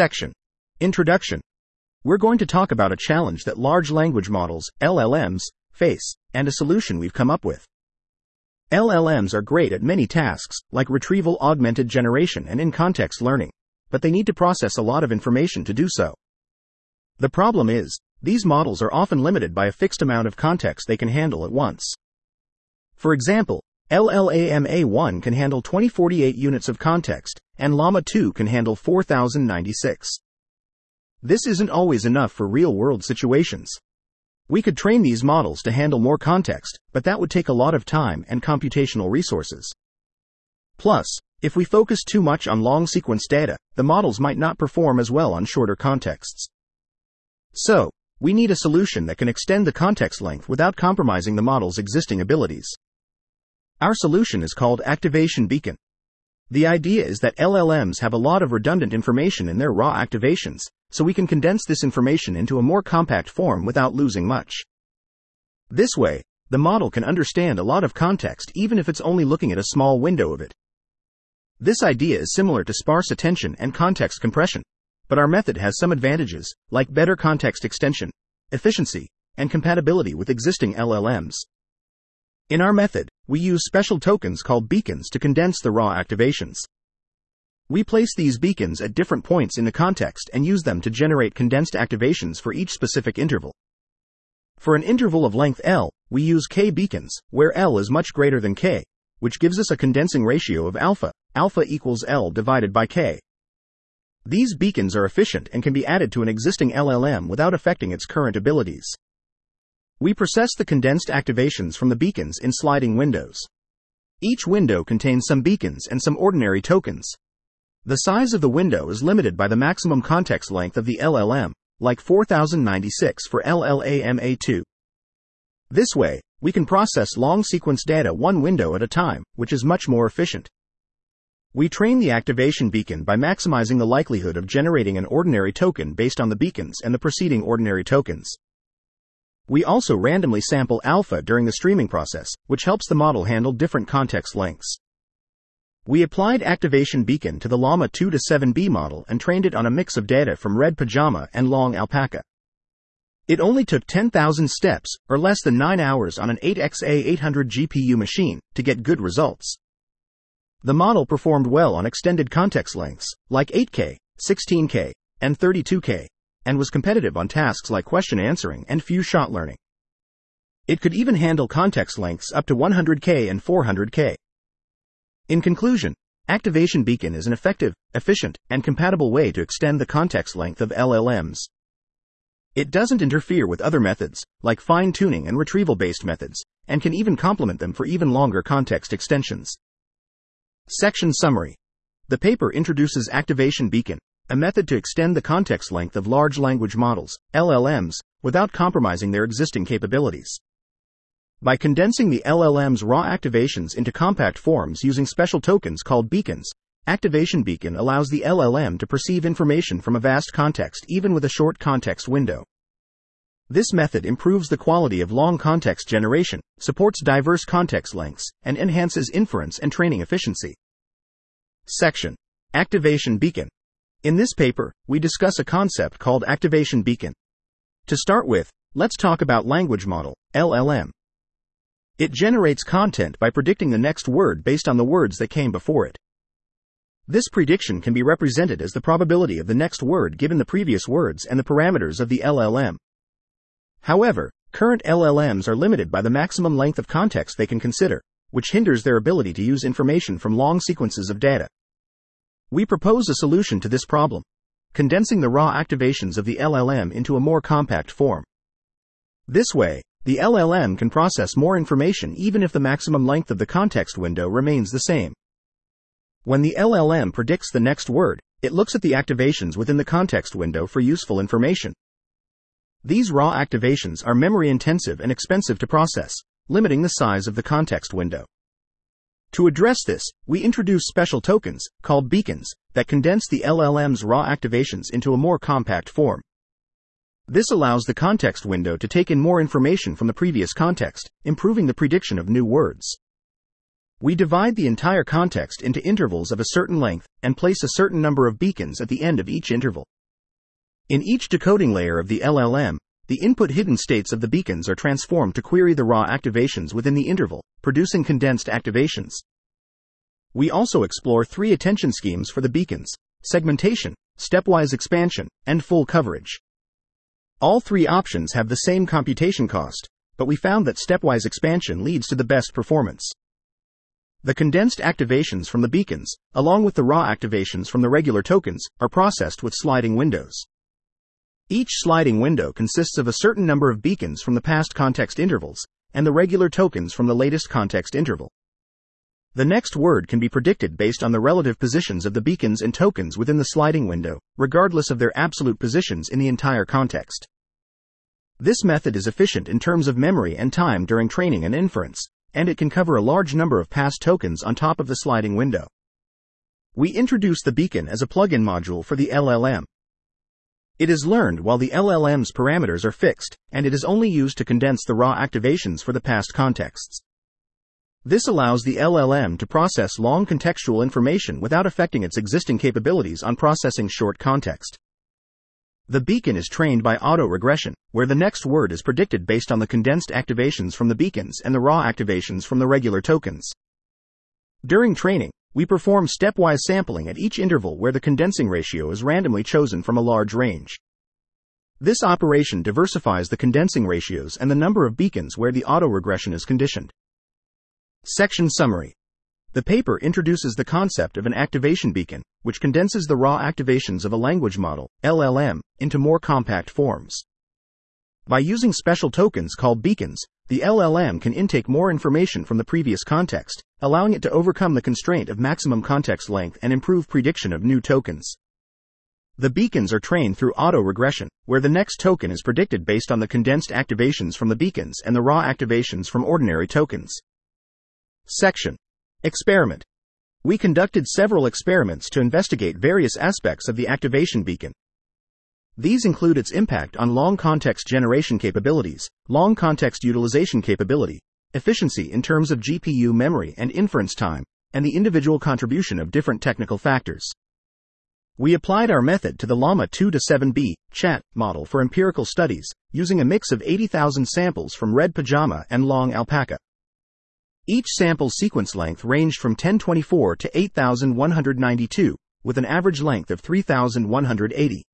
Section Introduction. We're going to talk about a challenge that large language models, LLMs, face, and a solution we've come up with. LLMs are great at many tasks, like retrieval augmented generation and in context learning, but they need to process a lot of information to do so. The problem is, these models are often limited by a fixed amount of context they can handle at once. For example, LLAMA1 can handle 2048 units of context, and Llama 2 can handle 4096. This isn't always enough for real world situations. We could train these models to handle more context, but that would take a lot of time and computational resources. Plus, if we focus too much on long sequence data, the models might not perform as well on shorter contexts. So, we need a solution that can extend the context length without compromising the model's existing abilities. Our solution is called Activation Beacon. The idea is that LLMs have a lot of redundant information in their raw activations, so we can condense this information into a more compact form without losing much. This way, the model can understand a lot of context even if it's only looking at a small window of it. This idea is similar to sparse attention and context compression, but our method has some advantages, like better context extension, efficiency, and compatibility with existing LLMs. In our method, we use special tokens called beacons to condense the raw activations. We place these beacons at different points in the context and use them to generate condensed activations for each specific interval. For an interval of length L, we use K beacons, where L is much greater than K, which gives us a condensing ratio of alpha, alpha equals L divided by K. These beacons are efficient and can be added to an existing LLM without affecting its current abilities. We process the condensed activations from the beacons in sliding windows. Each window contains some beacons and some ordinary tokens. The size of the window is limited by the maximum context length of the LLM, like 4096 for LLAMA2. This way, we can process long sequence data one window at a time, which is much more efficient. We train the activation beacon by maximizing the likelihood of generating an ordinary token based on the beacons and the preceding ordinary tokens. We also randomly sample alpha during the streaming process, which helps the model handle different context lengths. We applied Activation Beacon to the Llama 2 to 7B model and trained it on a mix of data from Red Pajama and Long Alpaca. It only took 10,000 steps, or less than 9 hours on an 8XA800 GPU machine, to get good results. The model performed well on extended context lengths, like 8K, 16K, and 32K, and was competitive on tasks like question answering and few shot learning. It could even handle context lengths up to 100K and 400K. In conclusion, Activation Beacon is an effective, efficient, and compatible way to extend the context length of LLMs. It doesn't interfere with other methods, like fine tuning and retrieval based methods, and can even complement them for even longer context extensions. Section Summary The paper introduces Activation Beacon, a method to extend the context length of large language models, LLMs, without compromising their existing capabilities. By condensing the LLM's raw activations into compact forms using special tokens called beacons, Activation Beacon allows the LLM to perceive information from a vast context even with a short context window. This method improves the quality of long context generation, supports diverse context lengths, and enhances inference and training efficiency. Section Activation Beacon in this paper, we discuss a concept called activation beacon. To start with, let's talk about language model, LLM. It generates content by predicting the next word based on the words that came before it. This prediction can be represented as the probability of the next word given the previous words and the parameters of the LLM. However, current LLMs are limited by the maximum length of context they can consider, which hinders their ability to use information from long sequences of data. We propose a solution to this problem, condensing the raw activations of the LLM into a more compact form. This way, the LLM can process more information even if the maximum length of the context window remains the same. When the LLM predicts the next word, it looks at the activations within the context window for useful information. These raw activations are memory intensive and expensive to process, limiting the size of the context window. To address this, we introduce special tokens, called beacons, that condense the LLM's raw activations into a more compact form. This allows the context window to take in more information from the previous context, improving the prediction of new words. We divide the entire context into intervals of a certain length and place a certain number of beacons at the end of each interval. In each decoding layer of the LLM, the input hidden states of the beacons are transformed to query the raw activations within the interval, producing condensed activations. We also explore three attention schemes for the beacons segmentation, stepwise expansion, and full coverage. All three options have the same computation cost, but we found that stepwise expansion leads to the best performance. The condensed activations from the beacons, along with the raw activations from the regular tokens, are processed with sliding windows. Each sliding window consists of a certain number of beacons from the past context intervals, and the regular tokens from the latest context interval. The next word can be predicted based on the relative positions of the beacons and tokens within the sliding window, regardless of their absolute positions in the entire context. This method is efficient in terms of memory and time during training and inference, and it can cover a large number of past tokens on top of the sliding window. We introduce the beacon as a plugin module for the LLM. It is learned while the LLM's parameters are fixed, and it is only used to condense the raw activations for the past contexts. This allows the LLM to process long contextual information without affecting its existing capabilities on processing short context. The beacon is trained by auto-regression, where the next word is predicted based on the condensed activations from the beacons and the raw activations from the regular tokens. During training, we perform stepwise sampling at each interval where the condensing ratio is randomly chosen from a large range. This operation diversifies the condensing ratios and the number of beacons where the auto-regression is conditioned. Section Summary the paper introduces the concept of an activation beacon, which condenses the raw activations of a language model, LLM, into more compact forms. By using special tokens called beacons, the LLM can intake more information from the previous context, allowing it to overcome the constraint of maximum context length and improve prediction of new tokens. The beacons are trained through auto regression, where the next token is predicted based on the condensed activations from the beacons and the raw activations from ordinary tokens. Section Experiment. We conducted several experiments to investigate various aspects of the activation beacon. These include its impact on long context generation capabilities, long context utilization capability, efficiency in terms of GPU memory and inference time, and the individual contribution of different technical factors. We applied our method to the Llama 2 to 7b chat model for empirical studies, using a mix of 80,000 samples from Red Pajama and Long Alpaca. Each sample sequence length ranged from 1024 to 8192, with an average length of 3180.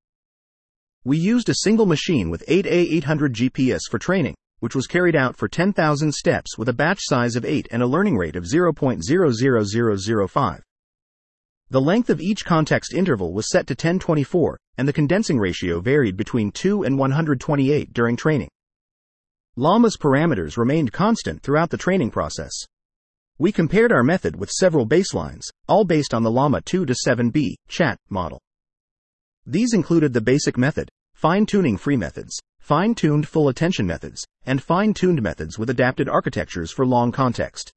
We used a single machine with 8A800 GPS for training, which was carried out for 10,000 steps with a batch size of 8 and a learning rate of 0.00005. The length of each context interval was set to 1024, and the condensing ratio varied between 2 and 128 during training. Llama's parameters remained constant throughout the training process. We compared our method with several baselines, all based on the Llama 2 to 7b chat model. These included the basic method, fine-tuning free methods, fine-tuned full attention methods, and fine-tuned methods with adapted architectures for long context.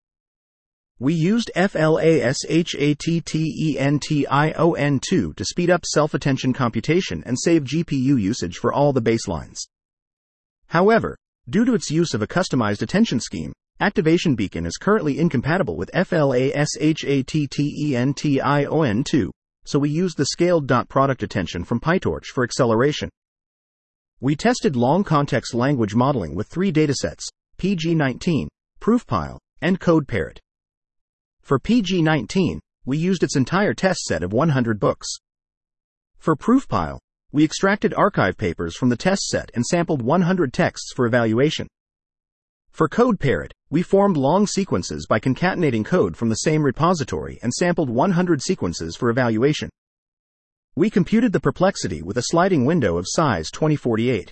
We used FLASHATTENTION2 to speed up self-attention computation and save GPU usage for all the baselines. However, Due to its use of a customized attention scheme, Activation Beacon is currently incompatible with FLASHATTENTION2, so we use the scaled dot product attention from PyTorch for acceleration. We tested long context language modeling with three datasets PG19, ProofPile, and CodeParrot. For PG19, we used its entire test set of 100 books. For ProofPile, we extracted arXiv papers from the test set and sampled 100 texts for evaluation. For CodeParrot, we formed long sequences by concatenating code from the same repository and sampled 100 sequences for evaluation. We computed the perplexity with a sliding window of size 2048.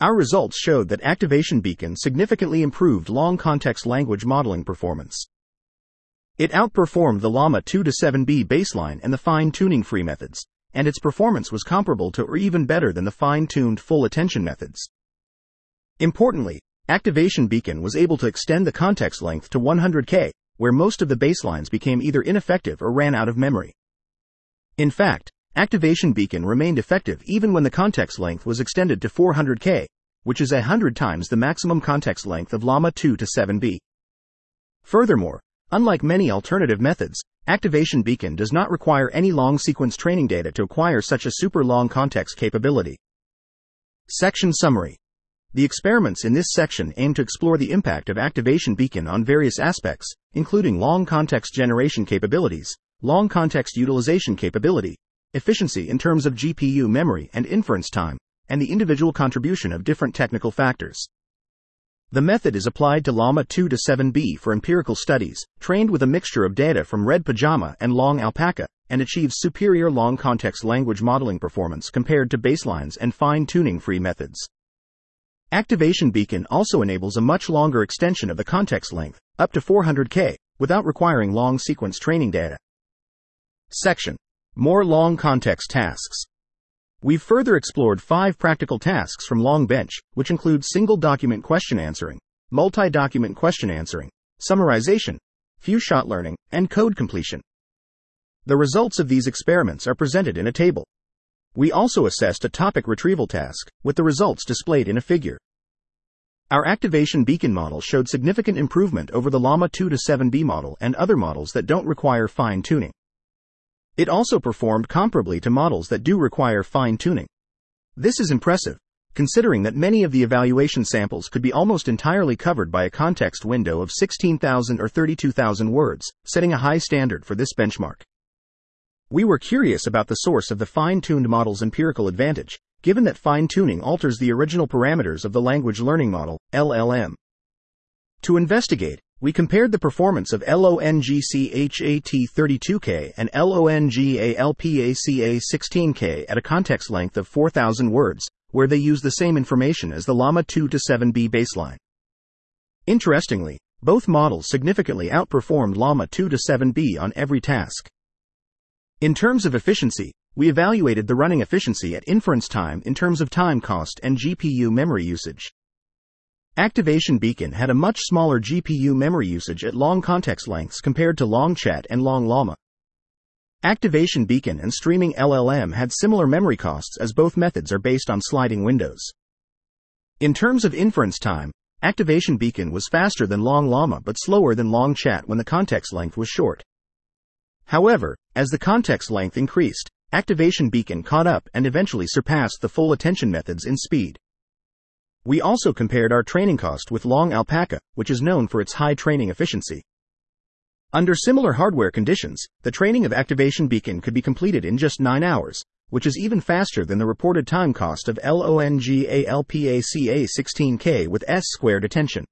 Our results showed that Activation Beacon significantly improved long context language modeling performance. It outperformed the Llama 2 to 7b baseline and the fine tuning free methods and its performance was comparable to or even better than the fine-tuned full attention methods. Importantly, Activation Beacon was able to extend the context length to 100K, where most of the baselines became either ineffective or ran out of memory. In fact, Activation Beacon remained effective even when the context length was extended to 400K, which is a hundred times the maximum context length of Llama 2 to 7b. Furthermore, Unlike many alternative methods, Activation Beacon does not require any long sequence training data to acquire such a super long context capability. Section Summary The experiments in this section aim to explore the impact of Activation Beacon on various aspects, including long context generation capabilities, long context utilization capability, efficiency in terms of GPU memory and inference time, and the individual contribution of different technical factors. The method is applied to Llama 2 to 7b for empirical studies, trained with a mixture of data from Red Pajama and Long Alpaca, and achieves superior long context language modeling performance compared to baselines and fine tuning free methods. Activation Beacon also enables a much longer extension of the context length, up to 400K, without requiring long sequence training data. Section More long context tasks. We've further explored five practical tasks from Long Bench, which include single document question answering, multi document question answering, summarization, few shot learning, and code completion. The results of these experiments are presented in a table. We also assessed a topic retrieval task, with the results displayed in a figure. Our activation beacon model showed significant improvement over the Llama 2 to 7b model and other models that don't require fine tuning. It also performed comparably to models that do require fine tuning. This is impressive, considering that many of the evaluation samples could be almost entirely covered by a context window of 16,000 or 32,000 words, setting a high standard for this benchmark. We were curious about the source of the fine tuned model's empirical advantage, given that fine tuning alters the original parameters of the language learning model, LLM. To investigate, we compared the performance of LONGCHAT32K and LONGALPACA16K at a context length of 4,000 words, where they use the same information as the Llama 2 to 7b baseline. Interestingly, both models significantly outperformed Llama 2 to 7b on every task. In terms of efficiency, we evaluated the running efficiency at inference time in terms of time cost and GPU memory usage. Activation Beacon had a much smaller GPU memory usage at long context lengths compared to LongChat and LongLlama. Activation Beacon and Streaming LLM had similar memory costs as both methods are based on sliding windows. In terms of inference time, Activation Beacon was faster than LongLlama but slower than LongChat when the context length was short. However, as the context length increased, Activation Beacon caught up and eventually surpassed the full attention methods in speed. We also compared our training cost with Long Alpaca, which is known for its high training efficiency. Under similar hardware conditions, the training of Activation Beacon could be completed in just 9 hours, which is even faster than the reported time cost of LONGALPACA16K with S squared attention.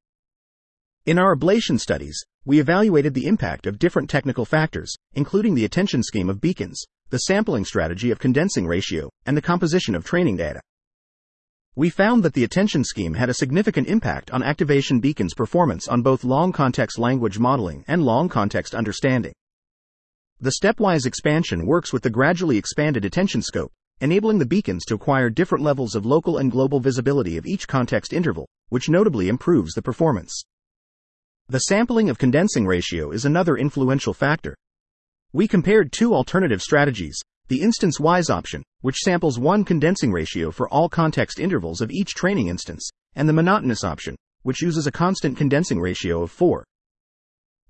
In our ablation studies, we evaluated the impact of different technical factors, including the attention scheme of beacons, the sampling strategy of condensing ratio, and the composition of training data. We found that the attention scheme had a significant impact on Activation Beacon's performance on both long context language modeling and long context understanding. The stepwise expansion works with the gradually expanded attention scope, enabling the beacons to acquire different levels of local and global visibility of each context interval, which notably improves the performance. The sampling of condensing ratio is another influential factor. We compared two alternative strategies, the instance-wise option, which samples one condensing ratio for all context intervals of each training instance, and the monotonous option, which uses a constant condensing ratio of 4.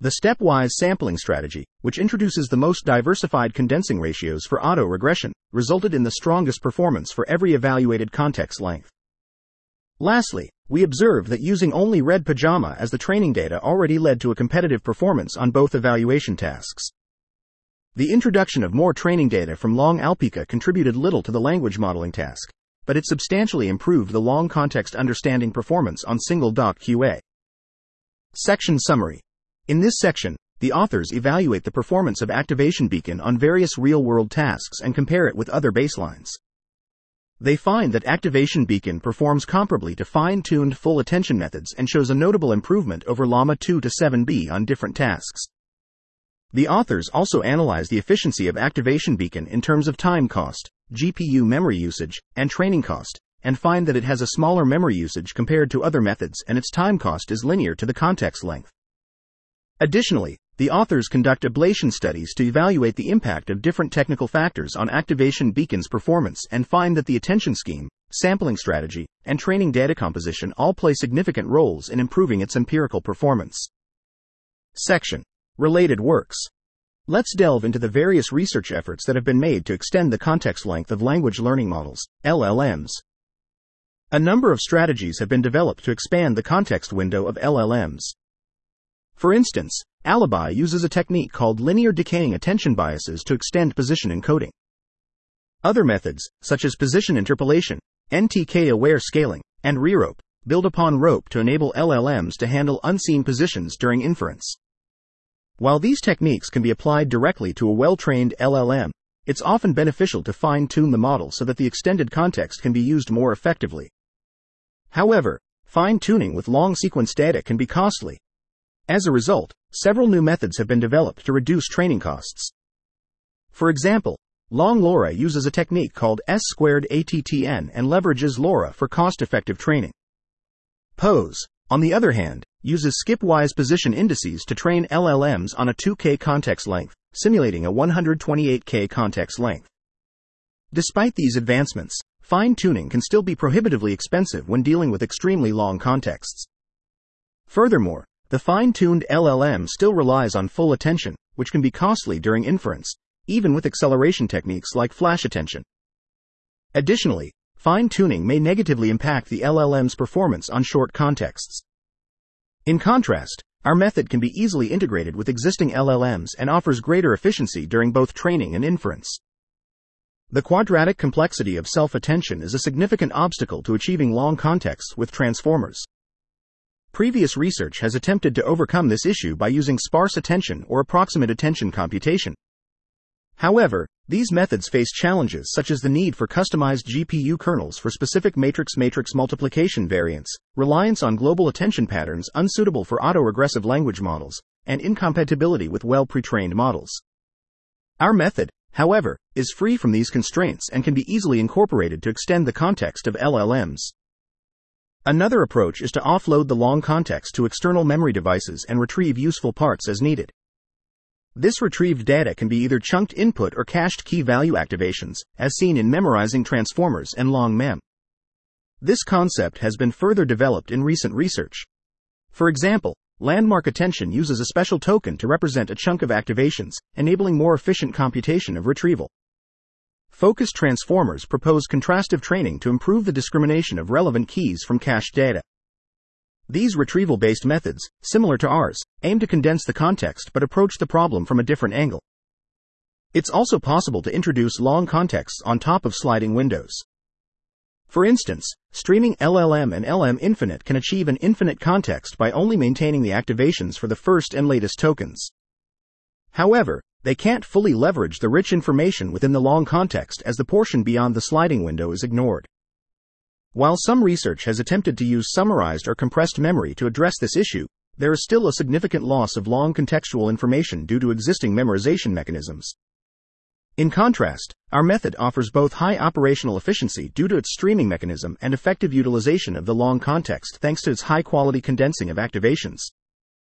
The stepwise sampling strategy, which introduces the most diversified condensing ratios for auto-regression, resulted in the strongest performance for every evaluated context length. Lastly, we observed that using only Red Pajama as the training data already led to a competitive performance on both evaluation tasks. The introduction of more training data from Long Alpaca contributed little to the language modeling task, but it substantially improved the long context understanding performance on single doc QA. Section Summary In this section, the authors evaluate the performance of Activation Beacon on various real world tasks and compare it with other baselines. They find that Activation Beacon performs comparably to fine tuned full attention methods and shows a notable improvement over Llama 2 to 7b on different tasks. The authors also analyze the efficiency of Activation Beacon in terms of time cost, GPU memory usage, and training cost, and find that it has a smaller memory usage compared to other methods and its time cost is linear to the context length. Additionally, the authors conduct ablation studies to evaluate the impact of different technical factors on Activation Beacon's performance and find that the attention scheme, sampling strategy, and training data composition all play significant roles in improving its empirical performance. Section Related works. Let's delve into the various research efforts that have been made to extend the context length of language learning models, LLMs. A number of strategies have been developed to expand the context window of LLMs. For instance, Alibi uses a technique called linear decaying attention biases to extend position encoding. Other methods, such as position interpolation, NTK aware scaling, and ReRoPE, build upon RoPE to enable LLMs to handle unseen positions during inference. While these techniques can be applied directly to a well trained LLM, it's often beneficial to fine tune the model so that the extended context can be used more effectively. However, fine tuning with long sequence data can be costly. As a result, several new methods have been developed to reduce training costs. For example, Long LoRA uses a technique called S squared ATTN and leverages LoRA for cost effective training. PoSE, on the other hand, uses skipwise position indices to train LLMs on a 2K context length, simulating a 128K context length. Despite these advancements, fine tuning can still be prohibitively expensive when dealing with extremely long contexts. Furthermore, the fine tuned LLM still relies on full attention, which can be costly during inference, even with acceleration techniques like flash attention. Additionally, fine tuning may negatively impact the LLM's performance on short contexts. In contrast, our method can be easily integrated with existing LLMs and offers greater efficiency during both training and inference. The quadratic complexity of self attention is a significant obstacle to achieving long contexts with transformers. Previous research has attempted to overcome this issue by using sparse attention or approximate attention computation. However, these methods face challenges such as the need for customized GPU kernels for specific matrix matrix multiplication variants, reliance on global attention patterns unsuitable for autoregressive language models, and incompatibility with well pre trained models. Our method, however, is free from these constraints and can be easily incorporated to extend the context of LLMs. Another approach is to offload the long context to external memory devices and retrieve useful parts as needed. This retrieved data can be either chunked input or cached key value activations, as seen in memorizing transformers and LongMem. This concept has been further developed in recent research. For example, Landmark Attention uses a special token to represent a chunk of activations, enabling more efficient computation of retrieval. Focus transformers propose contrastive training to improve the discrimination of relevant keys from cached data. These retrieval based methods, similar to ours, aim to condense the context but approach the problem from a different angle. It's also possible to introduce long contexts on top of sliding windows. For instance, streaming LLM and LM Infinite can achieve an infinite context by only maintaining the activations for the first and latest tokens. However, they can't fully leverage the rich information within the long context as the portion beyond the sliding window is ignored. While some research has attempted to use summarized or compressed memory to address this issue, there is still a significant loss of long contextual information due to existing memorization mechanisms. In contrast, our method offers both high operational efficiency due to its streaming mechanism and effective utilization of the long context thanks to its high quality condensing of activations.